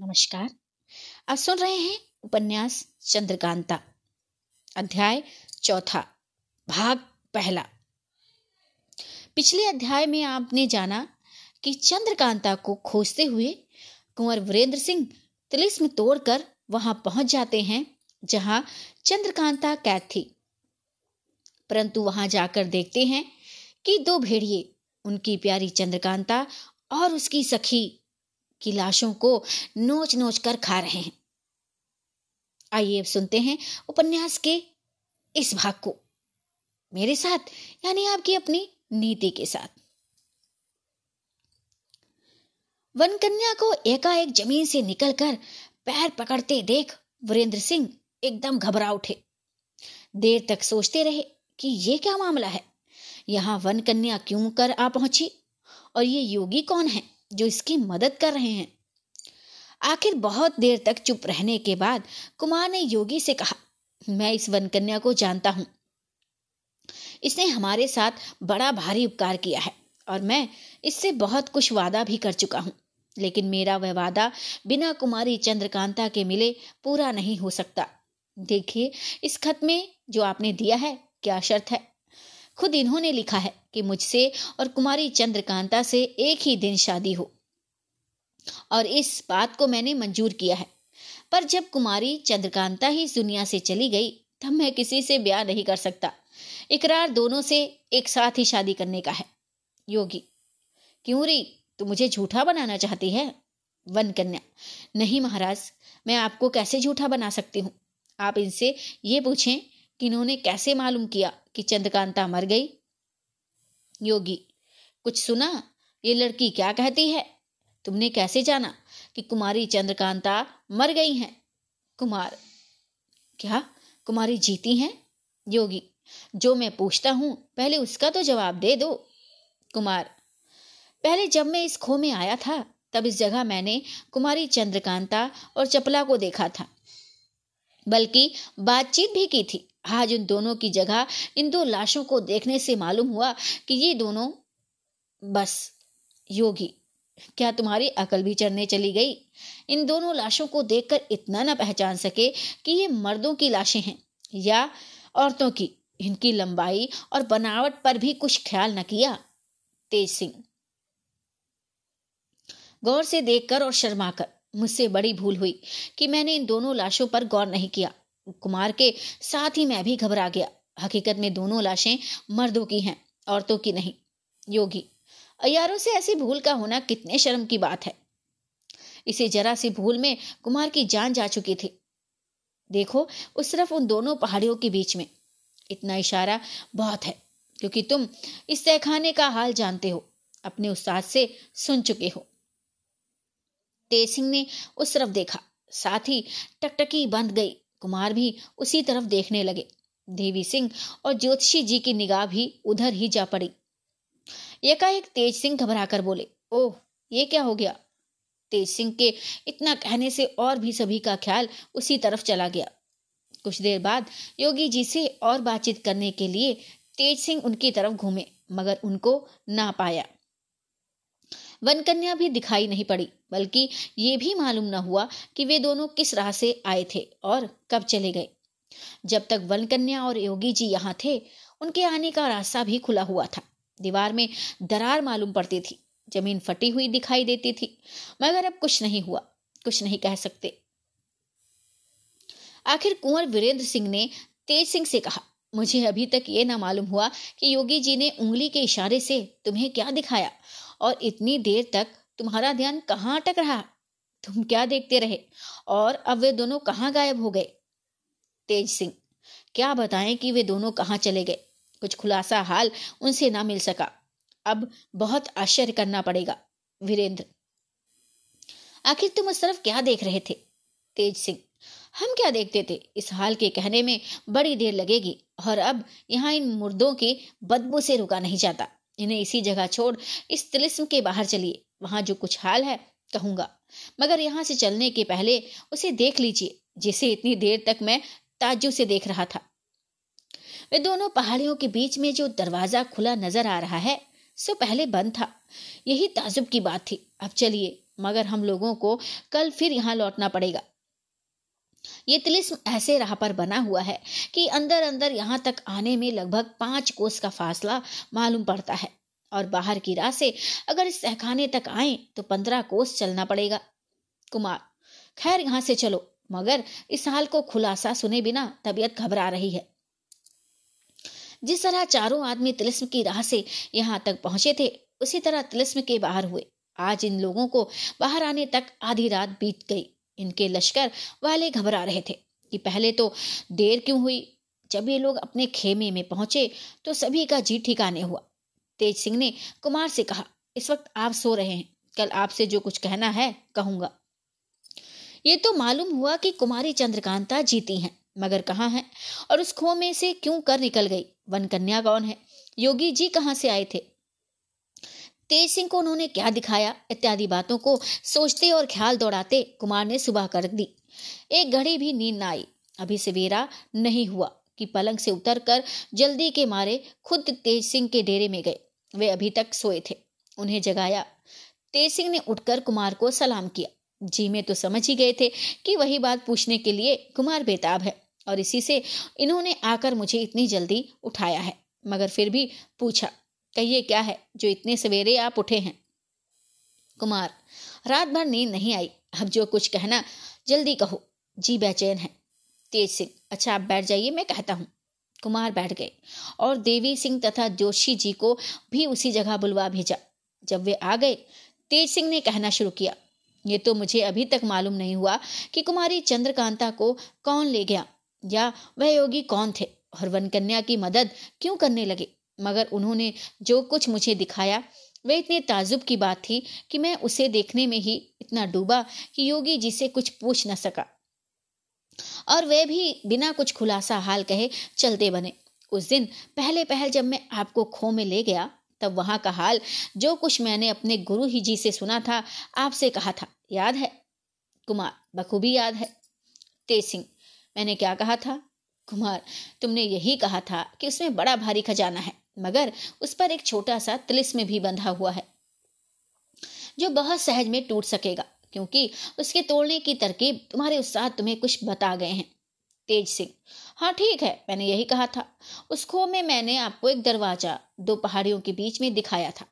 नमस्कार। आप सुन रहे हैं उपन्यास चंद्रकांता, अध्याय चौथा, भाग पहला। पिछले अध्याय में आपने जाना कि चंद्रकांता को खोजते हुए कुंवर वीरेंद्र सिंह तिलिस्म तोड़कर वहाँ पहुँच जाते हैं, जहाँ चंद्रकांता कैद थी। परंतु वहाँ जाकर देखते हैं कि दो भेड़िए, उनकी प्यारी चंद्रकांता और उसकी सखी की लाशों को नोच नोच कर खा रहे हैं। आइए अब सुनते हैं उपन्यास के इस भाग को। मेरे साथ, यानी आपकी अपनी नीति के साथ। वन कन्या को एकाएक ज़मीन से निकलकर पैर पकड़ते देख वीरेंद्र सिंह एकदम घबरा उठे। देर तक सोचते रहे कि ये क्या मामला है? यहाँ वन कन्या क्यों कर आ पहुँची? और ये योगी कौन है? जो इसकी मदद कर रहे हैं। आखिर बहुत देर तक चुप रहने के बाद कुमार ने योगी से कहा, मैं इस वन कन्या को जानता हूँ। इसने हमारे साथ बड़ा भारी उपकार किया है और मैं इससे बहुत कुछ वादा भी कर चुका हूँ, लेकिन मेरा वह वादा बिना कुमारी चंद्रकांता के मिले पूरा नहीं हो सकता। देखिए, इस खत में जो आपने दिया है, क्या शर्त है? खुद इन्होंने लिखा है कि मुझसे और कुमारी चंद्रकांता से एक ही दिन शादी हो। और इस बात को मैंने मंजूर किया है। पर जब कुमारी चंद्रकांता ही दुनिया से चली गई, तब मैं किसी से ब्याह नहीं कर सकता। इकरार दोनों से एक साथ ही शादी करने का है। योगी, क्यों री? तू मुझे झूठा बनाना चाहती है? वन कन्या नहीं महाराज, मैं आपको कैसे झूठा बना सकती हूँ? आप इनसे ये पूछें कि इन्होंने कैसे मालूम किया कि चंद्रकांता मर गई? योगी, कुछ सुना? ये लड़की क्या कहती है? तुमने कैसे जाना कि कुमारी चंद्रकांता मर गई हैं? कुमार, क्या कुमारी जीती हैं? योगी, जो मैं पूछता हूँ, पहले उसका तो जवाब दे दो। कुमार, पहले जब मैं इस खो में आया था, तब इस जगह मैंने कुमारी चंद्रकांता और चपला को देखा था, बल्कि बातचीत भी की थी। आज उन दोनों की जगह इन दो लाशों को देखने से मालूम हुआ कि ये दोनों बस योगी, क्या तुम्हारी अकल भी चढ़ने चली गई? इन दोनों लाशों को देखकर इतना न पहचान सके कि ये मर्दों की लाशें हैं या औरतों की, इनकी लंबाई और बनावट पर भी कुछ ख्याल न किया। तेज सिंह, गौर से देखकर और शर्माकर मुझसे बड़ी भूल हुई कि मैंने इन दोनों लाशों पर गौर नहीं किया। कुमार के साथ ही मैं भी घबरा गया। हकीकत में दोनों लाशें मर्दों की हैं, औरतों की नहीं। योगी अयारों से ऐसी भूल का होना कितने शर्म की बात है। इसे जरा सी भूल में कुमार की जान जा चुकी थी। देखो, उस तरफ़ उन दोनों पहाड़ियों के बीच में। इतना इशारा बहुत है, क्योंकि तुम इस तहखाने का हाल जानते हो, अपने उस्ताद से सुन चुके हो। तेज सिंह ने उस तरफ़ देखा। साथ ही टकटकी बंद गई। कुमार भी उसी तरफ़ देखने लगे। देवी सिंह और ज्योतिषी जी की निगाह भी उधर ही जा पड़ी। एकाएक तेज सिंह घबराकर बोले, ओह, ये क्या हो गया? तेज सिंह के इतना कहने से और भी सभी का ख्याल उसी तरफ़ चला गया। कुछ देर बाद योगी जी से और बातचीत करने के लिए तेज सिंह उनकी तरफ़ घूमे, मगर उनको ना पाया। वन कन्या भी दिखाई नहीं पड़ी, बल्कि ये भी मालूम न हुआ कि वे दोनों किस राह से आए थे और कब चले गए। जब तक वन कन्या और योगी जी यहाँ थे, उनके आने का रास्ता भी खुला हुआ था। दीवार में दरार मालूम पड़ती थी, ज़मीन फटी हुई दिखाई देती थी, मगर अब कुछ नहीं हुआ, कुछ नहीं कह सकते। आखिर कुंवर वीरेंद्र सिंह ने तेज सिंह से कहा, मुझे अभी तक ये ना मालूम हुआ कि योगी जी ने उंगली के इशारे से तुम्हें क्या दिखाया और इतनी देर तक तुम्हारा ध्यान कहाँ अटक रहा? तुम क्या देखते रहे? और अब वे दोनों कहाँ गायब हो गए? तेज सिंह, क्या बताएँ कि वे दोनों कहाँ चले गए? कुछ खुलासा हाल उनसे ना मिल सका। अब बहुत आश्चर्य करना पड़ेगा, वीरेंद्र। आखिर तुम उस तरफ़ क्या देख रहे थे? तेज सिंह, हम क्या देखते थे? इस हाल के कहने में बड़ी देर लगेगी, और अब यहाँ इन मुर्दों की बदबू से रुका नहीं जाता। इन्हें इसी जगह छोड़, इस तिलिस्म के बाहर चलिए। वहाँ जो कुछ हाल है, कहूँगा। मगर यहाँ से चलने के पहले उसे देख लीजिए, जिसे इतनी देर तक मैं ताजु से देख रहा था। वे दोनों पहाड़ियों के बीच में जो दरवाज़ा खुला नज़र आ रहा है, सो पहले बंद था। यही ताजुब की बात थी। अब चलिए, मगर हम लोगों को कल फिर यहाँ लौटना पड़ेगा। ये तिलिस्म ऐसे राह पर बना हुआ है कि अंदर अंदर यहाँ तक आने में लगभग पाँच कोस का फासला मालूम पड़ता है। और बाहर की राह से अगर इस तहखाने तक आए तो पंद्रह कोस चलना पड़ेगा। कुमार, खैर यहाँ से चलो, मगर इस हाल को खुलासा सुने बिना तबीयत घबरा रही है। जिस तरह चारों आदमी तिलिस्म की राह से यहाँ तक पहुँचे थे, उसी तरह तिलिस्म के बाहर हुए। आज इन लोगों को बाहर आने तक आधी रात बीत गई। इनके लश्कर वाले घबरा रहे थे कि पहले तो देर क्यों हुई? जब ये लोग अपने खेमे में पहुँचे तो सभी का जी ठिकाने हुआ। तेज सिंह ने कुमार से कहा, इस वक्त आप सो रहे हैं। कल आपसे जो कुछ कहना है, कहूँगा। ये तो मालूम हुआ कि कुमारी चंद्रकांता जीती हैं, मगर कहाँ है? और उस खो में से क्यों कर निकल गई? वन कन्या कौन है? योगी जी कहाँ से आए थे? तेज सिंह को उन्होंने क्या दिखाया? इत्यादि बातों को सोचते और ख्याल दौड़ाते कुमार ने सुबह कर दी। एक घड़ी भी नींद न आई। अभी सवेरा नहीं हुआ कि पलंग से उतरकर जल्दी के मारे खुद तेज सिंह के डेरे में गए। वे अभी तक सोए थे। उन्हें जगाया। तेज सिंह ने उठकर कुमार को सलाम किया। जी में तो समझ ही गए थे कि वही बात पूछने के लिए कुमार बेताब है और इसी से इन्होंने आकर मुझे इतनी जल्दी उठाया है। मगर फिर भी पूछा कहिए, क्या है? जो इतने सवेरे आप उठे हैं। कुमार, रात भर नींद नहीं आई। अब जो कुछ कहना, जल्दी कहो। जी, बेचैन है। तेज सिंह अच्छा आप बैठ जाइए, मैं कहता हूँ। कुमार बैठ गए और देवी सिंह तथा जोशी जी को भी उसी जगह बुलवा भेजा। जब वे आ गए, तेज सिंह ने कहना शुरू किया, ये तो मुझे अभी तक मालूम नहीं हुआ कि कुमारी चंद्रकांता को कौन ले गया, या वह योगी कौन थे और वनकन्या की मदद क्यों करने लगे? मगर उन्होंने जो कुछ मुझे दिखाया वह इतने ताजुब की बात थी कि मैं उसे देखने में ही इतना डूबा कि योगी जी से कुछ पूछ न सका। और वे भी बिना कुछ खुलासा हाल कहे चलते बने। उस दिन पहले पहल जब मैं आपको खो में ले गया, तब वहाँ का हाल, जो कुछ मैंने अपने गुरु ही जी से सुना था, आपसे कहा था। याद है? कुमार, बखूबी याद है। तेज सिंह, मैंने क्या कहा था? कुमार, तुमने यही कहा था कि उसमें बड़ा भारी खजाना है। मगर उस पर एक छोटा सा तिलिस्म भी बंधा हुआ है, जो बहुत सहज में टूट सकेगा, क्योंकि उसके तोड़ने की तरकीब तुम्हारे उस्ताद तुम्हें कुछ बता गए हैं। तेज सिंह हाँ ठीक है, मैंने यही कहा था। उस खो में मैंने आपको एक दरवाज़ा दो पहाड़ियों के बीच में दिखाया था,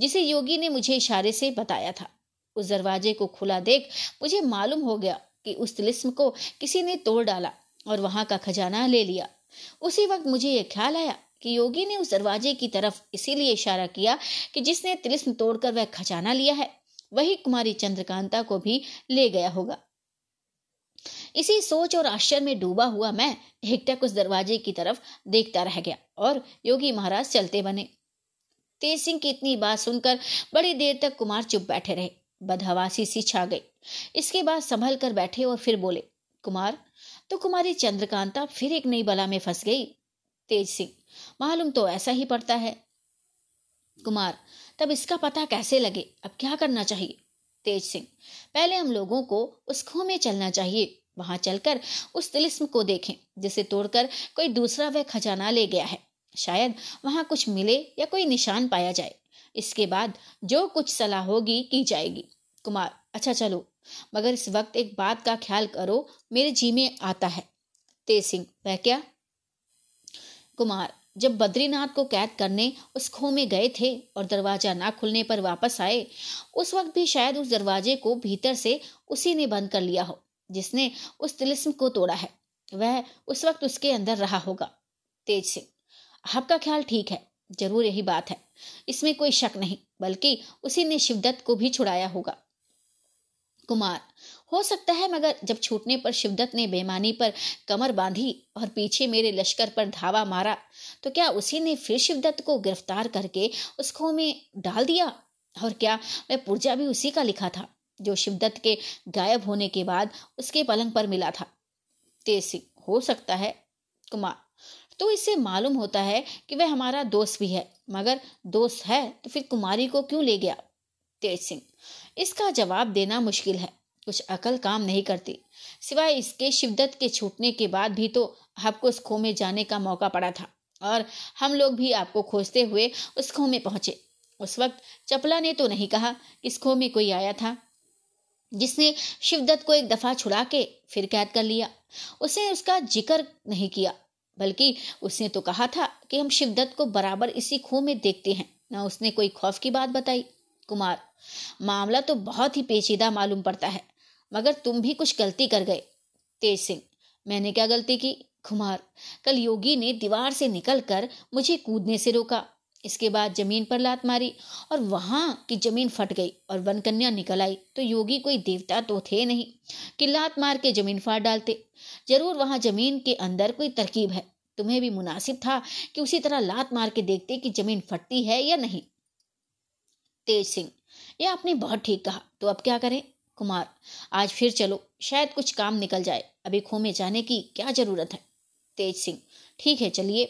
जिसे योगी ने मुझे इशारे से बताया था। उस दरवाजे को खुला देख मुझे मालूम हो गया कि उस तिलिस्म को किसी ने तोड़ डाला और वहाँ का खजाना ले लिया। उसी वक्त मुझे यह ख्याल आया कि योगी ने उस दरवाजे की तरफ़ इसीलिए इशारा किया कि जिसने तिलिस्म तोड़कर वह खजाना लिया है, वही कुमारी चंद्रकांता को भी ले गया होगा। इसी सोच और आश्चर्य में डूबा हुआ मैं एकटक उस दरवाजे की तरफ़ देखता रह गया और योगी महाराज चलते बने। तेज सिंह की इतनी बात सुनकर बड़ी देर तक कुमार चुप बैठे रहे, बदहवासी सी छा गई। इसके बाद संभल कर बैठे और फिर बोले, कुमार तो कुमारी चंद्रकांता फिर एक नई बला में फंस गई? तेज सिंह मालूम तो ऐसा ही पड़ता है। कुमार, तब इसका पता कैसे लगे? अब क्या करना चाहिए? तेज सिंह, पहले हम लोगों को उस खो में चलना चाहिए। वहाँ चलकर उस तिलिस्म को देखें, जिसे तोड़कर कोई दूसरा वह खजाना ले गया है। शायद वहाँ कुछ मिले या कोई निशान पाया जाए। इसके बाद जो कुछ सलाह होगी, की जाएगी। कुमार अच्छा चलो, मगर इस वक्त एक बात का ख्याल करो, मेरे जी में आता है। तेज सिंह, वह क्या? कुमार जब बद्रीनाथ को कैद करने उस खो में गए थे और दरवाज़ा ना खुलने पर वापस आए, उस वक्त भी शायद उस दरवाजे को भीतर से उसी ने बंद कर लिया हो, जिसने उस तिलिस्म को तोड़ा है। वह उस वक्त उसके अंदर रहा होगा। तेज सिंह, आपका ख्याल ठीक है, ज़रूर यही बात है। इसमें कोई शक नहीं, बल्कि उसी ने शिवदत्त को भी छुड़ाया होगा। कुमार हो सकता है मगर जब छूटने पर, शिवदत्त ने बेमानी पर कमर बांधी और पीछे मेरे लश्कर पर धावा मारा तो क्या उसी ने फिर शिवदत्त को गिरफ़्तार करके उस खो में डाल दिया? और क्या वह पुर्जा भी उसी का लिखा था, जो शिवदत्त के गायब होने के बाद उसके पलंग पर मिला था? तेज हो सकता है, कुमार। तो इससे मालूम होता है कि वह हमारा दोस्त भी है, मगर दोस्त है तो फिर कुमारी को क्यों ले गया? तेज सिंह, इसका जवाब देना मुश्किल है। कुछ अकल काम नहीं करती। सिवाय इसके शिवदत्त के छूटने के बाद भी तो आपको उस खो में जाने का मौका पड़ा था और हम लोग भी आपको खोजते हुए उस खो में पहुँचे। उस वक्त चपला ने तो नहीं कहा इस खो में कोई आया था। जिसने शिवदत्त को एक दफ़ा छुड़ा के फिर कैद कर लिया। उसने उसका ज़िक्र नहीं किया, बल्कि उसने तो कहा था कि हम शिवदत्त को बराबर इसी खूह में देखते हैं। न उसने कोई खौफ की बात बताई। कुमार, मामला तो बहुत ही पेचीदा मालूम पड़ता है। मगर तुम भी कुछ गलती कर गए। तेज सिंह, मैंने क्या गलती की? खुमार, कल योगी ने दीवार से निकलकर मुझे कूदने से रोका। इसके बाद ज़मीन पर लात मारी और वहाँ की ज़मीन फट गई और वनकन्या निकल आई। तो योगी कोई देवता तो थे नहीं कि लात मार के ज़मीन फाड़ डालते। ज़रूर वहाँ ज़मीन के अंदर कोई तरकीब है। तुम्हें भी मुनासिब था कि उसी तरह लात मार के देखते कि ज़मीन फटती है या नहीं। तेज सिंह, यह आपने बहुत ठीक कहा। तो अब क्या करें? कुमार, आज फिर चलो, शायद कुछ काम निकल जाए। अभी खो में जाने की क्या ज़रूरत है? तेज सिंह, ठीक है, चलिए।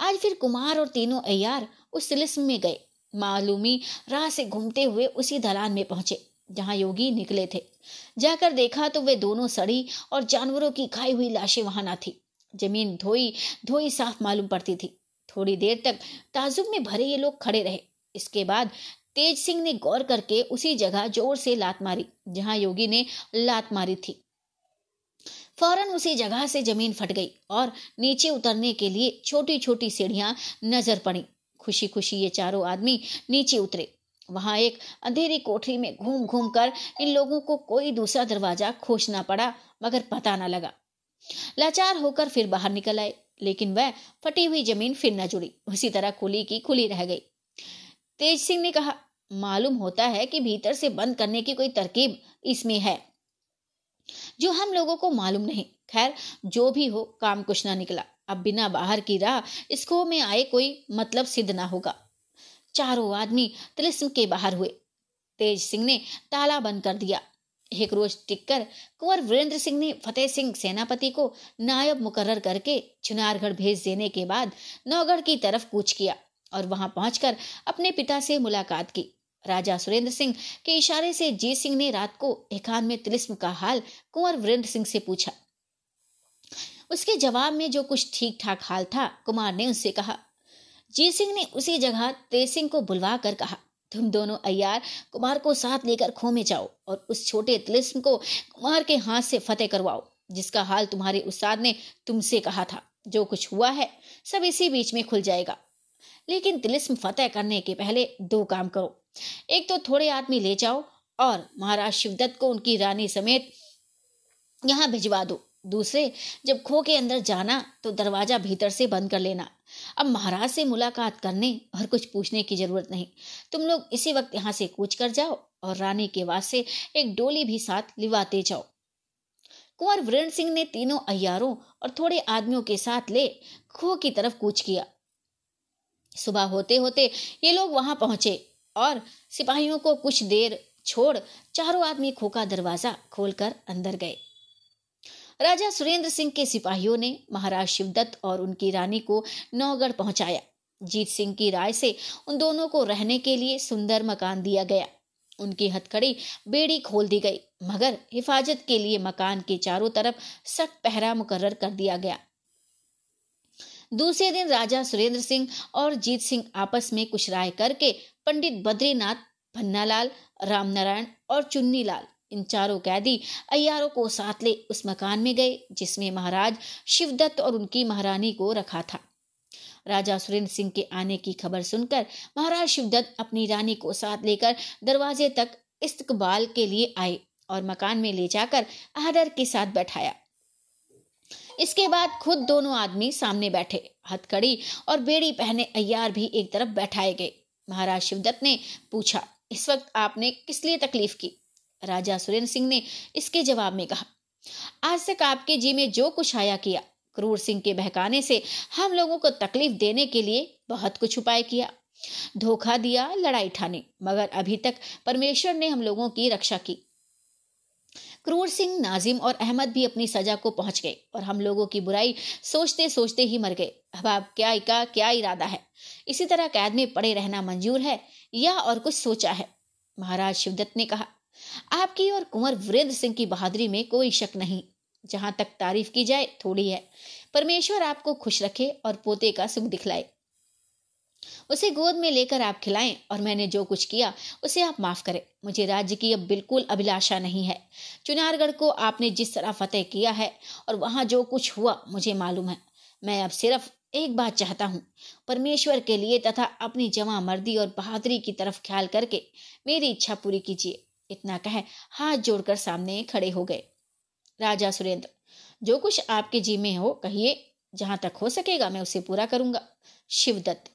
आज फिर कुमार और तीनों अयार उस तिलिस्म में गए। मालूमी राह से घूमते हुए उसी दलान में पहुँचे, जहाँ योगी निकले थे। जाकर देखा तो वे दोनों सड़ी और जानवरों की खाई हुई लाशें वहाँ ना थी। ज़मीन धोई धोई साफ़ मालूम पड़ती थी। थोड़ी देर तक ताजुब में भरे ये लोग खड़े रहे। इसके बाद तेज सिंह ने गौर करके उसी जगह ज़ोर से लात मारी, जहाँ योगी ने लात मारी थी। फ़ौरन उसी जगह से ज़मीन फट गई और नीचे उतरने के लिए छोटी छोटी सीढ़ियाँ नज़र पड़ी। खुशी खुशी ये चारों आदमी नीचे उतरे। वहाँ एक अंधेरी कोठरी में घूम घूम कर इन लोगों को कोई दूसरा दरवाज़ा खोजना पड़ा, मगर पता न लगा। लाचार होकर फिर बाहर निकल आए, लेकिन वह फटी हुई ज़मीन फिर न जुड़ी। उसी तरह खुली की खुली रह गई। तेज सिंह ने कहा मालूम होता है कि भीतर से बंद करने की कोई तरकीब इसमें है, जो हम लोगों को मालूम नहीं। खैर, जो भी हो, काम कुछ ना निकला। अब बिना बाहर की राह इसको में आए कोई मतलब सिद्ध ना होगा। चारों आदमी तिलिस्म के बाहर हुए। तेज सिंह ने ताला बंद कर दिया। एक रोज टिककर कुंवर वीरेंद्र सिंह ने फतेह सिंह सेनापति को नायब मुकर्र करके चुनारगढ़ भेज देने के बाद नौगढ़ की तरफ़ कूच किया और वहाँ पहुंचकर अपने पिता से मुलाकात की। राजा सुरेंद्र सिंह के इशारे से जीत सिंह ने रात को एकान में तिलिस्म का हाल कुंवर वीरेंद्र सिंह से पूछा। उसके जवाब में जो कुछ ठीक ठाक हाल था, कुमार ने उससे कहा, जीत सिंह ने उसी जगह तेज सिंह को बुलवा कर कहा, तुम दोनों अयार कुमार को साथ लेकर खो में जाओ और उस छोटे तिलिस्म को कुमार के हाथ से फतेह करवाओ, जिसका हाल तुम्हारे उस्ताद ने तुमसे कहा था। जो कुछ हुआ है, सब इसी बीच में खुल जाएगा। लेकिन तिलिस्म फतेह करने के पहले दो काम करो। एक तो थोड़े आदमी ले जाओ और महाराज शिवदत्त को उनकी रानी समेत यहाँ भिजवा दो। दूसरे, जब खो के अंदर जाना तो दरवाज़ा भीतर से बंद कर लेना। अब महाराज से मुलाकात करने और कुछ पूछने की ज़रूरत नहीं। तुम लोग इसी वक्त यहाँ से कूच कर जाओ और रानी के वास्ते एक डोली भी साथ लिवाते जाओ। कुंवर वीरेंद्र सिंह ने तीनों अयारों और थोड़े आदमियों के साथ ले खो की तरफ़ कूच किया। सुबह होते होते ये लोग वहाँ पहुँचे और सिपाहियों को कुछ देर छोड़ चारों आदमी खोखा दरवाज़ा खोलकर अंदर गए। राजा सुरेंद्र सिंह के सिपाहियों ने महाराज शिवदत्त और उनकी रानी को नौगढ़ पहुँचाया। जीत सिंह की राय से उन दोनों को रहने के लिए सुंदर मकान दिया गया। उनकी हथकड़ी बेड़ी खोल दी गई, मगर हिफाजत के लिए मकान के चारों तरफ़ सख्त पहरा मुकर्र कर दिया गया। दूसरे दिन राजा सुरेंद्र सिंह और जीत सिंह आपस में कुछ राय करके पंडित बद्रीनाथ, भन्नालाल, रामनारायण और चुन्नी लाल इन चारों कैदी अयारों को साथ ले उस मकान में गए, जिसमें महाराज शिवदत्त और उनकी महारानी को रखा था। राजा सुरेंद्र सिंह के आने की खबर सुनकर महाराज शिवदत्त अपनी रानी को साथ लेकर दरवाजे तक इस्तकबाल के लिए आए और मकान में ले जाकर आदर के साथ बैठाया। इसके बाद खुद दोनों आदमी सामने बैठे हथकड़ी और बेड़ी पहने अयार भी एक तरफ़ बैठाए गए। महाराज शिवदत्त ने पूछा, इस वक्त आपने किस लिए तकलीफ़ की? राजा सुरेंद्र सिंह ने इसके जवाब में कहा, आज तक आपके जी में जो कुछ आया किया, क्रूर सिंह के बहकाने से हम लोगों को तकलीफ़ देने के लिए बहुत कुछ उपाय किया। धोखा दिया, लड़ाई ठानी, मगर अभी तक परमेश्वर ने हम लोगों की रक्षा की। क्रूर सिंह, नाजिम और अहमद भी अपनी सजा को पहुँच गए और हम लोगों की बुराई सोचते सोचते ही मर गए। अब आप क्या का क्या इरादा है? इसी तरह कैद में पड़े रहना मंजूर है या और कुछ सोचा है? महाराज शिवदत्त ने कहा, आपकी और कुंवर वीरेंद्र सिंह की बहादुरी में कोई शक नहीं। जहाँ तक तारीफ़ की जाए, थोड़ी है। परमेश्वर आपको खुश रखे और पोते का सुख दिखलाए। उसे गोद में लेकर आप खिलाएँ और मैंने जो कुछ किया, उसे आप माफ़ करें। मुझे राज्य की अब बिल्कुल अभिलाषा नहीं है। चुनारगढ़ को आपने जिस तरह फतेह किया है और वहाँ जो कुछ हुआ, मुझे मालूम है। मैं अब सिर्फ़ एक बात चाहता हूँ, परमेश्वर के लिए तथा अपनी जमा मर्दी और बहादुरी की तरफ़ ख्याल करके मेरी इच्छा पूरी कीजिए। इतना कह हाथ जोड़कर सामने खड़े हो गए। राजा सुरेंद्र, जो कुछ आपके जी में हो, कहिए। जहाँ तक हो सकेगा, मैं उसे पूरा करूँगा। शिवदत्त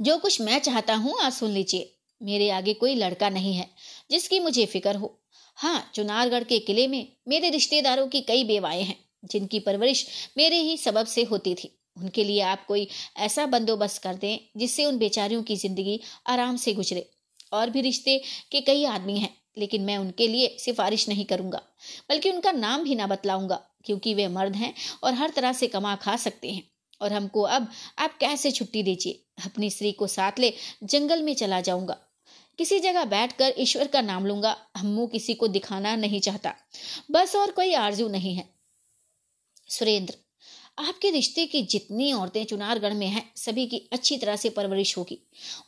जो कुछ मैं चाहता हूँ आज सुन लीजिए। मेरे आगे कोई लड़का नहीं है, जिसकी मुझे फ़िक्र हो। हाँ चुनारगढ़ के किले में मेरे रिश्तेदारों की कई बेवाएँ हैं, जिनकी परवरिश मेरे ही सबब से होती थी। उनके लिए आप कोई ऐसा बंदोबस्त कर दें, जिससे उन बेचारियों की ज़िंदगी आराम से गुजरे। और भी रिश्ते के कई आदमी हैं, लेकिन मैं उनके लिए सिफारिश नहीं करूँगा, बल्कि उनका नाम भी ना बतलाऊँगा, क्योंकि वे मर्द हैं और हर तरह से कमा खा सकते हैं। और हमको अब, आप कैसे छुट्टी दीजिए? अपनी स्त्री को साथ ले, जंगल में चला जाऊँगा। किसी जगह बैठकर ईश्वर का नाम लूँगा। हम मुँह किसी को दिखाना नहीं चाहता। बस और कोई आरज़ू नहीं है। सुरेंद्र, आपके रिश्ते की जितनी औरतें चुनारगढ़ में हैं, सभी की अच्छी तरह से परवरिश होगी।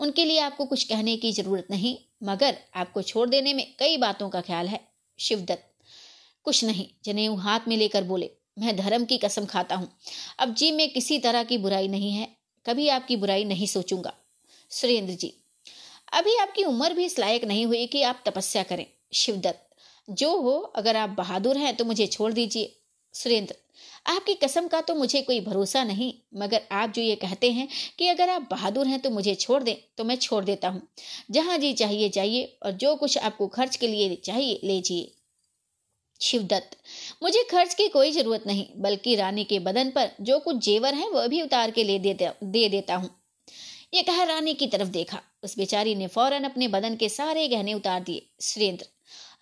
उनके लिए आपको कुछ कहने की ज़रूरत नहीं, मगर आपको छोड़ देने में कई बातों का ख्याल है। शिवदत्त, कुछ नहीं, जनेऊ हाथ में लेकर बोले। मैं धर्म की कसम खाता हूँ। अब जी, में किसी तरह की बुराई नहीं है। कभी आपकी बुराई नहीं सोचूँगा। सुरेंद्र जी, अभी आपकी उम्र भी इस लायक नहीं हुई कि आप तपस्या करें। शिवदत्त, जो हो, अगर आप बहादुर हैं तो मुझे छोड़ दीजिए। सुरेंद्र, आपकी कसम का तो मुझे कोई भरोसा नहीं, मगर आप जो ये कहते हैं कि अगर आप बहादुर हैं तो मुझे छोड़ दें तो मैं छोड़ देता हूँ। जहाँ जी चाहिए, जाइए, और जो कुछ आपको खर्च के लिए चाहिए लीजिए शिवदत्त। मुझे खर्च की कोई ज़रूरत नहीं, बल्कि रानी के बदन पर जो कुछ जेवर है, वह भी उतार के ले देता, दे देता हूँ। ये कह रानी की तरफ़ देखा। उस बेचारी ने फ़ौरन अपने बदन के सारे गहने उतार दिए। सुरेंद्र,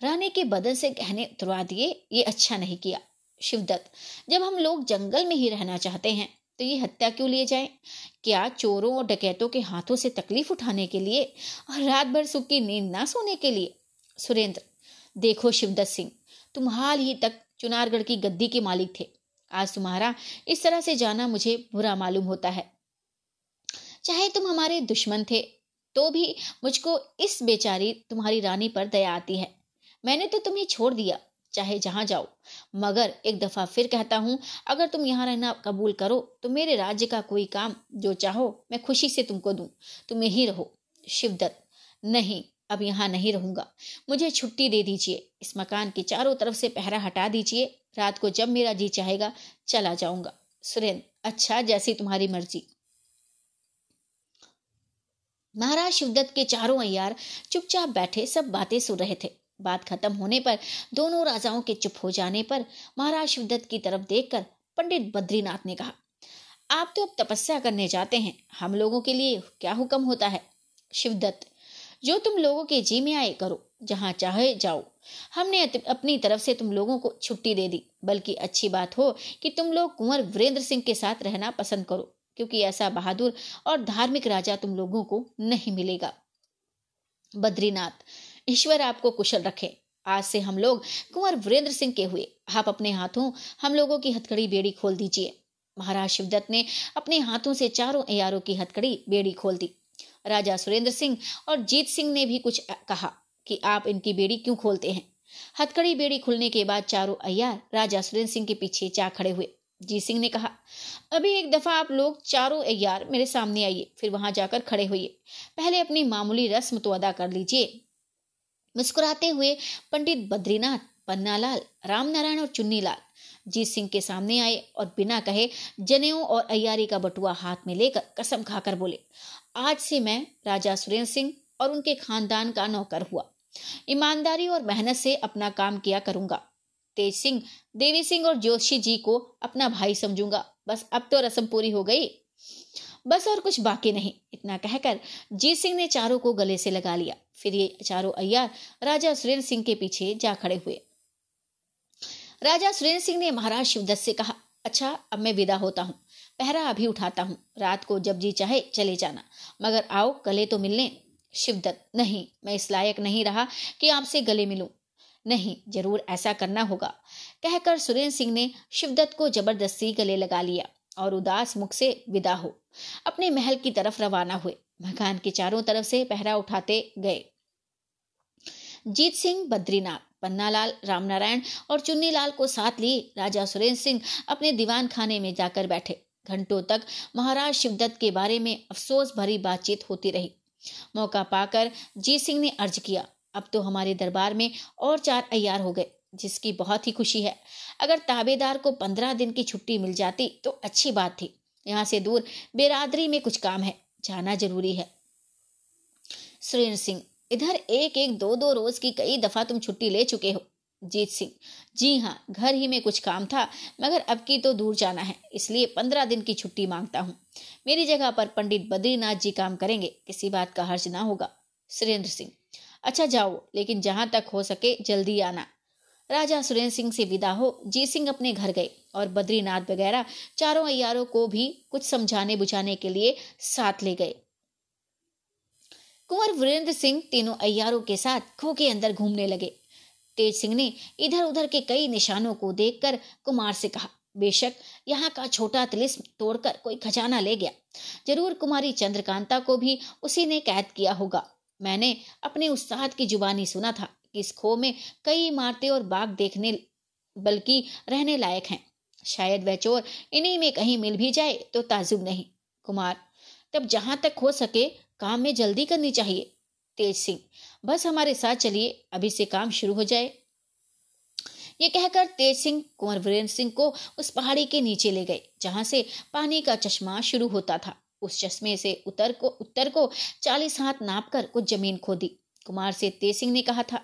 रानी के बदन से गहने उतरवा दिए, ये अच्छा नहीं किया। शिवदत्त, जब हम लोग जंगल में ही रहना चाहते हैं तो ये हत्या क्यों लिए जाए? क्या चोरों और डकैतों के हाथों से तकलीफ़ उठाने के लिए और रात भर सुख की नींद ना सोने के लिए? सुरेंद्र, देखो शिवदत्त सिंह तुम हाल ही तक चुनारगढ़ की गद्दी के मालिक थे। आज तुम्हारा इस तरह से जाना मुझे बुरा मालूम होता है। चाहे तुम हमारे दुश्मन थे तो भी मुझको इस बेचारी तुम्हारी रानी पर दया आती है। मैंने तो तुम्हें छोड़ दिया, चाहे जहाँ जाओ। मगर एक दफ़ा फिर कहता हूँ, अगर तुम यहाँ रहना कबूल करो तो मेरे राज्य का कोई काम जो चाहो, मैं खुशी से तुमको दूँ। तुम यही रहो, शिवदत्त। नहीं अब यहाँ नहीं रहूँगा। मुझे छुट्टी दे दीजिए। इस मकान के चारों तरफ़ से पहरा हटा दीजिए। रात को जब मेरा जी चाहेगा, चला जाऊँगा। सुरेंद्र अच्छा जैसी तुम्हारी मर्ज़ी। महाराज शिवदत्त के चारों अयार चुपचाप बैठे, सब बातें सुन रहे थे। बात खत्म होने पर, दोनों राजाओं के चुप हो जाने पर, महाराज शिवदत्त की तरफ़ देखकर पंडित बद्रीनाथ ने कहा, आप तो अब तपस्या करने जाते हैं। हम लोगों के लिए क्या हुक्म होता है? शिवदत्त जो तुम लोगों के जी में आए करो, जहाँ चाहे जाओ। हमने अपनी तरफ़ से तुम लोगों को छुट्टी दे दी, बल्कि अच्छी बात हो कि तुम लोग कुंवर वीरेंद्र सिंह के साथ रहना पसंद करो, क्योंकि ऐसा बहादुर और धार्मिक राजा तुम लोगों को नहीं मिलेगा। बद्रीनाथ, ईश्वर आपको कुशल रखे। आज से हम लोग कुंवर वीरेंद्र सिंह के हुए। आप अपने हाथों हम लोगों की हथकड़ी बेड़ी खोल दीजिए। महाराज शिवदत्त ने अपने हाथों से चारों अयारों की हथकड़ी बेड़ी खोल दी। राजा सुरेंद्र सिंह और जीत सिंह ने भी कुछ कहा कि आप इनकी बेड़ी क्यों खोलते हैं? हथकड़ी बेड़ी खुलने के बाद चारों अयार राजा सुरेंद्र सिंह के पीछे जा खड़े हुए। जीत सिंह ने कहा, अभी एक दफ़ा आप लोग चारों अयार मेरे सामने आइए, फिर वहाँ जाकर खड़े होइए। पहले अपनी मामूली रस्म तो अदा कर लीजिए। मुस्कुराते हुए पंडित बद्रीनाथ, पन्नालाल, रामनारायण और चुन्नीलाल जीत सिंह के सामने आए और बिना कहे जनेऊ और अयारी का बटुआ हाथ में लेकर कसम खाकर बोले, आज से मैं राजा सुरेंद्र सिंह और उनके खानदान का नौकर हुआ। ईमानदारी और मेहनत से अपना काम किया करूँगा। तेज सिंह, देवी सिंह और जोशी जी को अपना भाई समझूँगा। बस अब तो रस्म पूरी हो गई। बस और कुछ बाकी नहीं। इतना कहकर जीत सिंह ने चारों को गले से लगा लिया। फिर ये चारों अय्यार राजा सुरेंद्र सिंह के पीछे जा खड़े हुए। राजा सुरेंद्र सिंह ने महाराज शिवदत्त से कहा अच्छा अब मैं विदा होता हूँ। पहरा अभी उठाता हूँ। रात को जब जी चाहे चले जाना। मगर आओ, गले तो मिलने। शिवदत्त, नहीं, मैं इस लायक नहीं रहा कि आपसे गले मिलूं। नहीं, ज़रूर ऐसा करना होगा। कहकर सुरेंद्र सिंह ने शिवदत्त को ज़बरदस्ती गले लगा लिया और उदास मुख से विदा हो। अपने महल की तरफ़ रवाना हुए। मकान के चारों तरफ़ से पहरा उठाते गए। जीत सिंह बद्रीनाथ पन्नालाल, रामनारायण और चुन्नीलाल को साथ लिए राजा सुरेंद्र सिंह अपने दीवान खाने में जाकर बैठे। घंटों तक महाराज शिवदत्त के बारे में अफसोस भरी बातचीत होती रही। मौका पाकर जी सिंह ने अर्ज़ किया, अब तो हमारे दरबार में और चार अयार हो गए, जिसकी बहुत ही खुशी है। अगर ताबेदार को पंद्रह दिन की छुट्टी मिल जाती तो अच्छी बात थी। यहाँ से दूर बेरादरी में कुछ काम है, जाना ज़रूरी है। सुरेंद्र सिंह इधर एक एक दो दो रोज की कई दफ़ा तुम छुट्टी ले चुके हो, जीत सिंह। जी हाँ घर ही में कुछ काम था, मगर अब की तो दूर जाना है, इसलिए पंद्रह दिन की छुट्टी माँगता हूँ। मेरी जगह पर पंडित बद्रीनाथ जी काम करेंगे, किसी बात का हर्ज ना होगा। सुरेंद्र सिंह अच्छा जाओ, लेकिन जहाँ तक हो सके जल्दी आना। राजा सुरेंद्र सिंह से विदा हो जीत सिंह अपने घर गए, और बद्रीनाथ वगैरह चारों अयारों को भी कुछ समझाने बुझाने के लिए साथ ले गए। कुंवर वीरेंद्र सिंह तीनों अयारों के साथ खो के अंदर घूमने लगे। तेज सिंह ने इधर उधर के कई निशानों को देखकर कुमार से कहा, बेशक, यहाँ का छोटा तिलिस्म तोड़कर कोई खजाना ले गया। ज़रूर कुमारी चंद्रकांता को भी उसी ने कैद किया होगा। मैंने अपने उस्ताद की जुबानी सुना था कि इस खो में कई इमारतें और बाग देखने, बल्कि रहने लायक हैं। शायद वह चोर इन्हीं में कहीं मिल भी जाए तो ताजुब नहीं। कुमार, तब जहाँ तक हो सके काम में जल्दी करनी चाहिए। तेज सिंह, बस हमारे साथ चलिए, अभी से काम शुरू हो जाए। ये कहकर तेज सिंह, कुंवर वीरेंद्र सिंह को उस पहाड़ी के नीचे ले गए, जहाँ से पानी का चश्मा शुरू होता था। उस चश्मे से उत्तर को उत्तर को चालीस हाथ नाप कर कुछ ज़मीन खोदी। कुमार से तेज सिंह ने कहा था,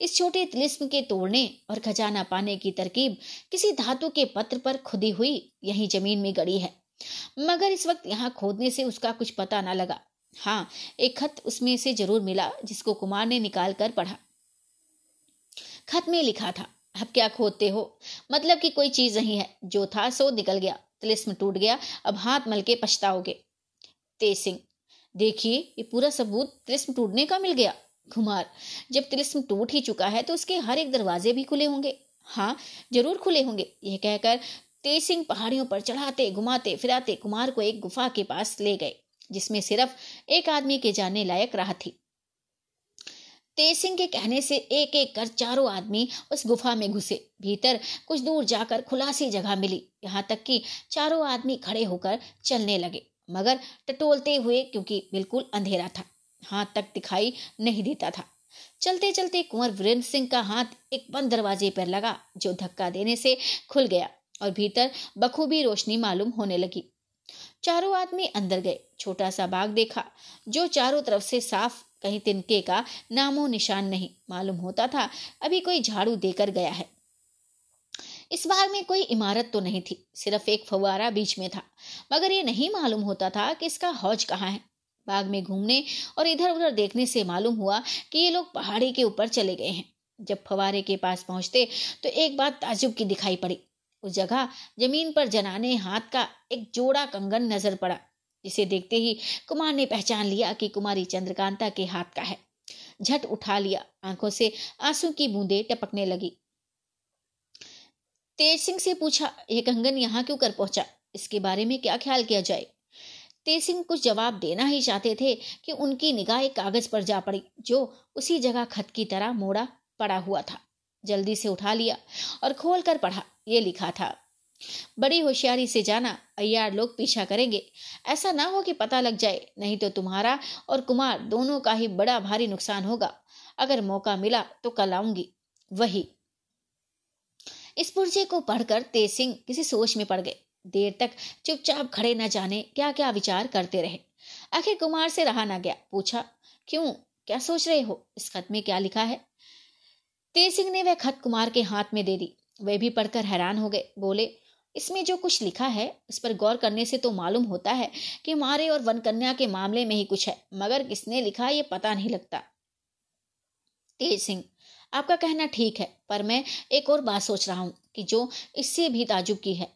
इस छोटे तिलिस्म के तोड़ने और खजाना पाने की तरकीब किसी धातु के पत्र पर खुदी हुई, यही ज़मीन में गड़ी है। मगर इस वक्त यहाँ खोदने से उसका कुछ पता न लगा। हाँ एक खत उसमें से ज़रूर मिला, जिसको कुमार ने निकाल कर पढ़ा। खत में लिखा था, अब क्या खोदते हो? मतलब कि कोई चीज़ नहीं है। जो था सो निकल गया, तिलिस्म टूट गया, अब हाथ मल के पछताओगे। तेज सिंह, देखिए, ये पूरा सबूत तिलिस्म टूटने का मिल गया। कुमार, जब तिलिस्म टूट ही चुका है तो उसके हर एक दरवाजे भी खुले होंगे। हाँ ज़रूर खुले होंगे। यह कहकर तेज सिंह पहाड़ियों पर चढ़ाते, घुमाते, फिराते कुमार को एक गुफा के पास ले गए। जिसमें सिर्फ़ एक आदमी के जाने लायक राह थी। तेज सिंह के कहने से एक एक कर चारों आदमी उस गुफा में घुसे। भीतर कुछ दूर जाकर खुलासी जगह मिली। यहाँ तक कि चारों आदमी खड़े होकर चलने लगे, मगर टटोलते हुए क्योंकि बिल्कुल अंधेरा था। हाथ तक दिखाई नहीं देता था। चलते चलते कुंवर वीरेंद्र सिंह का हाथ एक बंद दरवाजे पर लगा, जो धक्का देने से खुल गया और भीतर बखूबी रोशनी मालूम होने लगी। चारों आदमी अंदर गए। छोटा सा बाग देखा, जो चारों तरफ़ से साफ़ कहीं तिनके का नामो निशान नहीं। मालूम होता था, अभी कोई झाड़ू देकर गया है। इस बाग में कोई इमारत तो नहीं थी, सिर्फ़ एक फवारा बीच में था। मगर ये नहीं मालूम होता था कि इसका हौज कहाँ है। बाग में घूमने और इधर उधर देखने से मालूम हुआ कि ये लोग पहाड़ी के ऊपर चले गए हैं। जब फवारे के पास पहुँचते तो एक बात ताजुब की दिखाई पड़ी। उस जगह ज़मीन पर जनाने हाथ का एक जोड़ा कंगन नज़र पड़ा। जिसे देखते ही कुमार ने पहचान लिया कि कुमारी चंद्रकांता के हाथ का है। झट उठा लिया। आँखों से आँसू की बूंदे टपकने लगी। तेज सिंह से पूछा यह कंगन यहाँ क्यों कर पहुँचा? इसके बारे में क्या ख्याल किया जाए? तेज सिंह कुछ जवाब देना ही चाहते थे कि उनकी निगाह एक कागज़ पर जा पड़ी, जो उसी जगह खत की तरह मोड़ा पड़ा हुआ था। जल्दी से उठा लिया और खोल कर पढ़ा, ये लिखा था। बड़ी होशियारी से जाना, अय्यार लोग पीछा करेंगे। ऐसा ना हो कि पता लग जाए, नहीं तो तुम्हारा और कुमार दोनों का ही बड़ा भारी नुकसान होगा। अगर मौका मिला तो कल आऊँगी। वही। इस पुर्जे को पढ़कर तेज सिंह किसी सोच में पड़ गए। देर तक चुपचाप खड़े न जाने क्या क्या विचार करते रहे। आखिर कुमार से रहा ना गया, पूछा, क्यों? क्या सोच रहे हो? इस खत में क्या लिखा है? तेज सिंह ने वह खत कुमार के हाथ में दे दी। वे भी पढ़कर हैरान हो गए। बोले, इसमें जो कुछ लिखा है उस पर गौर करने से तो मालूम होता है कि मारे और वनकन्या के मामले में ही कुछ है, मगर किसने लिखा ये पता नहीं लगता। तेज सिंह, आपका कहना ठीक है, पर मैं एक और बात सोच रहा हूँ कि जो इससे भी ताजुब की है।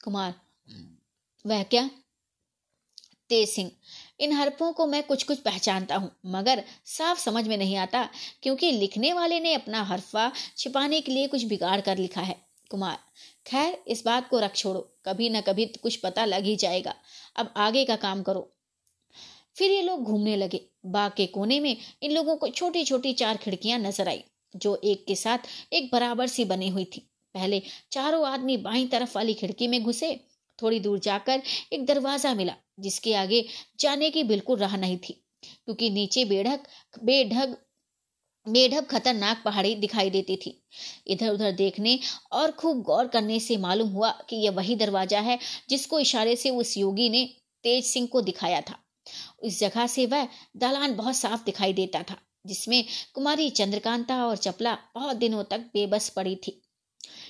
कुमार, वह क्या? तेज सिंह इन हरफों को मैं कुछ कुछ पहचानता हूँ, मगर साफ़ समझ में नहीं आता क्योंकि लिखने वाले ने अपना हरफा छिपाने के लिए कुछ बिगाड़ कर लिखा है। कुमार, खैर, इस बात को रख छोड़ो, कभी ना कभी तो कुछ पता लग ही जाएगा। अब आगे का काम करो। फिर ये लोग घूमने लगे। बाग के कोने में इन लोगों को छोटी छोटी चार खिड़कियाँ नज़र आई, जो एक के साथ एक बराबर सी बनी हुई थी। पहले चारों आदमी बाई तरफ़ वाली खिड़की में घुसे थोड़ी दूर जाकर एक दरवाज़ा मिला, जिसके आगे जाने की बिल्कुल राह नहीं थी, क्योंकि नीचे बेढक, बेढग बेढब खतरनाक पहाड़ी दिखाई देती थी। इधर उधर देखने और खूब गौर करने से मालूम हुआ कि यह वही दरवाज़ा है जिसको इशारे से उस योगी ने तेज सिंह को दिखाया था। उस जगह से वह दालान बहुत साफ़ दिखाई देता था, जिसमें कुमारी चंद्रकांता और चपला बहुत दिनों तक बेबस पड़ी थी।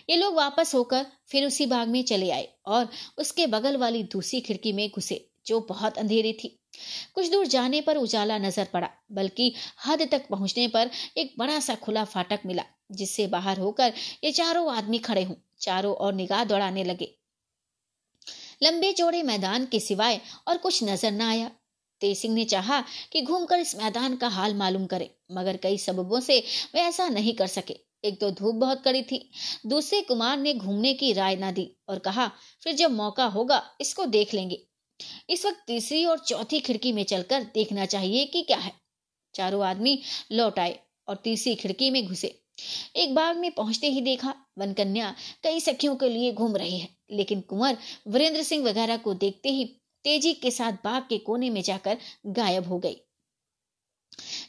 ये लोग वापस होकर फिर उसी बाग में चले आए और उसके बगल वाली दूसरी खिड़की में घुसे, जो बहुत अंधेरी थी। कुछ दूर जाने पर उजाला नज़र पड़ा, बल्कि हद तक पहुँचने पर एक बड़ा सा खुला फाटक मिला, जिससे बाहर होकर ये चारों आदमी खड़े हों, चारों और निगाह दौड़ाने लगे। लंबे चौड़े मैदान के सिवाय और कुछ नज़र न आया। तेज सिंह ने चाहा कि घूमकर इस मैदान का हाल मालूम करे, मगर कई सबबों से वे ऐसा नहीं कर सके। एक तो धूप बहुत कड़ी थी। दूसरे कुमार ने घूमने की राय ना दी और कहा, फिर जब मौका होगा, इसको देख लेंगे। इस वक्त तीसरी और चौथी खिड़की में चलकर देखना चाहिए कि क्या है। चारों आदमी लौट आए और तीसरी खिड़की में घुसे। एक बाग में पहुँचते ही देखा वन कन्या कई सखियों के लिए घूम रही है, लेकिन कुंवर वीरेंद्र सिंह वगैरह को देखते ही तेज़ी के साथ बाग के कोने में जाकर गायब हो गई।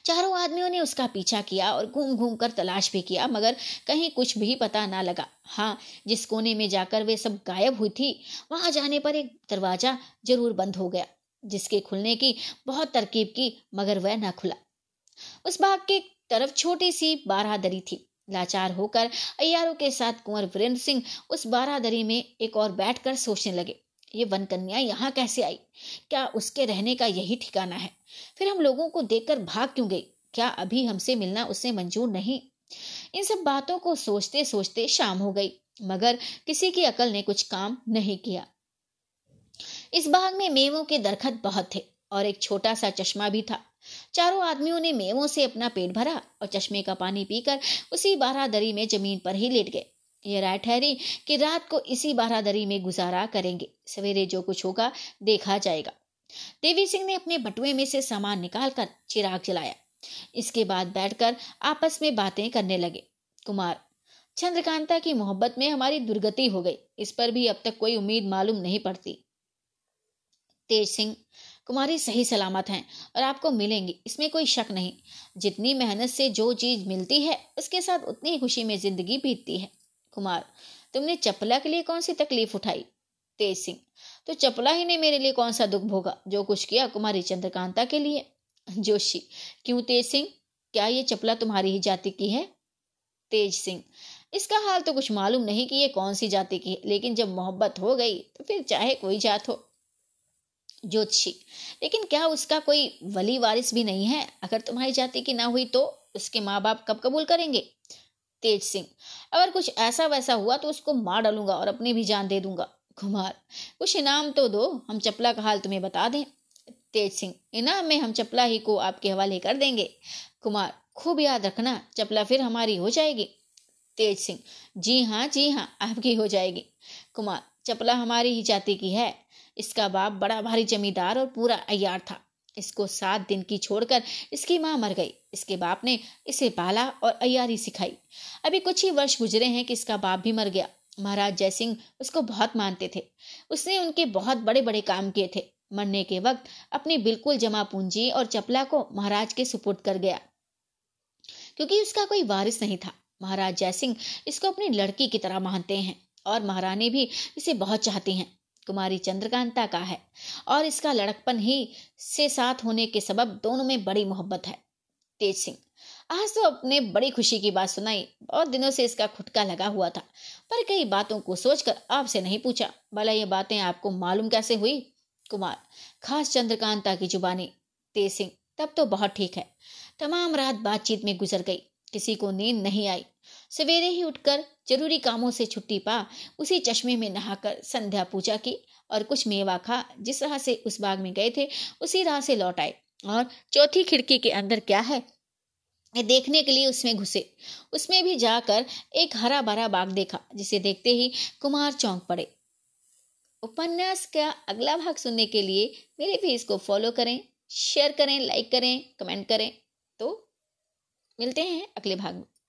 चारों आदमियों ने उसका पीछा किया और घूम घूम कर तलाश भी किया, मगर कहीं कुछ भी पता ना लगा। हाँ जिस कोने में जाकर वे सब गायब हुई थी, वहाँ जाने पर एक दरवाज़ा ज़रूर बंद हो गया, जिसके खुलने की बहुत तरकीब की, मगर वह ना खुला। उस बाग के तरफ़ छोटी सी बारादरी थी। लाचार होकर अयारों के साथ कुंवर वीरेंद्र सिंह उस बारादरी में एक और बैठकर सोचने लगे। ये वन कन्या यहाँ कैसे आई? क्या उसके रहने का यही ठिकाना है? फिर हम लोगों को देखकर भाग क्यों गई? क्या अभी हमसे मिलना उसे मंजूर नहीं? इन सब बातों को सोचते सोचते शाम हो गई, मगर किसी की अकल ने कुछ काम नहीं किया। इस बाग में मेवों के दरखत बहुत थे और एक छोटा सा चश्मा भी था। चारों आदमियों ने मेवों से अपना पेट भरा और चश्मे का पानी पीकर उसी बारादरी में ज़मीन पर ही लेट गए। ये राय ठहरी कि रात को इसी बारादरी में गुजारा करेंगे। सवेरे जो कुछ होगा, देखा जाएगा। देवी सिंह ने अपने बटुए में से सामान निकालकर चिराग जलाया। इसके बाद बैठकर आपस में बातें करने लगे। कुमार, चंद्रकांता की मोहब्बत में हमारी दुर्गति हो गई। इस पर भी अब तक कोई उम्मीद मालूम नहीं पड़ती। तेज सिंह, कुमारी सही सलामत हैं और आपको मिलेंगी। इसमें कोई शक नहीं। जितनी मेहनत से जो चीज़ मिलती है, उसके साथ उतनी खुशी में ज़िंदगी बीतती है। कुमार, तुमने चपला के लिए कौन सी तकलीफ़ उठाई? तेज सिंह तो चपला ही ने मेरे लिए कौन सा दुख भोगा, जो कुछ किया कुमारी चंद्रकांता के लिए? जोशी, क्यों तेज सिंह? क्या ये चपला तुम्हारी ही जाति की है? तेज सिंह, इसका हाल तो कुछ मालूम नहीं कि ये कौन सी जाति की है, लेकिन जब मोहब्बत हो गई तो फिर चाहे कोई जात हो। ज्योतिषी लेकिन क्या उसका कोई वली वारिस भी नहीं है? अगर तुम्हारी जाति की ना हुई तो उसके माँ बाप कब कबूल करेंगे? तेज सिंह। अगर कुछ ऐसा वैसा हुआ तो उसको मार डालूँगा और अपनी भी जान दे दूँगा। कुमार, कुछ इनाम तो दो, हम चपला का हाल तुम्हें बता दें। तेज सिंह, इनाम में हम चपला ही को आपके हवाले कर देंगे। कुमार, खूब याद रखना, चपला फिर हमारी हो जाएगी। तेज सिंह, जी हाँ जी हाँ आपकी हो जाएगी। कुमार, चपला हमारी ही जाति की है। इसका बाप बड़ा भारी जमींदार और पूरा अयार था। इसको सात दिन की छोड़कर इसकी माँ मर गई। इसके बाप ने इसे पाला और अयारी सिखाई। अभी कुछ ही वर्ष गुजरे हैं कि इसका बाप भी मर गया। महाराज जयसिंह उसको बहुत मानते थे। उसने उनके बहुत बड़े बड़े काम किए थे। मरने के वक्त अपनी बिल्कुल जमा पूंजी और चपला को महाराज के सुपुर्द कर गया। क्योंकि उसका कोई वारिस नहीं था। महाराज जयसिंह इसको अपनी लड़की की तरह मानते हैं और महारानी भी इसे बहुत चाहती हैं। कुमारी चंद्रकांता का है और इसका लड़कपन ही से साथ होने के सबब दोनों में बड़ी मोहब्बत है। तेज सिंह, आज तो अपने बड़ी खुशी की बात सुनाई बहुत दिनों से इसका खुटका लगा हुआ था, पर कई बातों को सोचकर आपसे नहीं पूछा। भला ये बातें आपको मालूम कैसे हुई? कुमार, खास चंद्रकांता की जुबानी। तेज सिंह, तब तो बहुत ठीक है। तमाम रात बातचीत में गुजर गई। किसी को नींद नहीं आई। सवेरे ही उठकर ज़रूरी कामों से छुट्टी पा, उसी चश्मे में नहाकर संध्या पूजा की और कुछ मेवा खा, जिस राह से उस बाग में गए थे, उसी राह से लौट आए। और चौथी खिड़की के अंदर क्या है? देखने के लिए उसमें घुसे। उसमें भी जाकर एक हरा भरा बाग देखा, जिसे देखते ही कुमार चौंक पड़े। उपन्यास का अगला भाग सुनने के लिए मेरे पेज को फॉलो करें शेयर करें लाइक करें कमेंट करें। तो मिलते हैं अगले भाग में।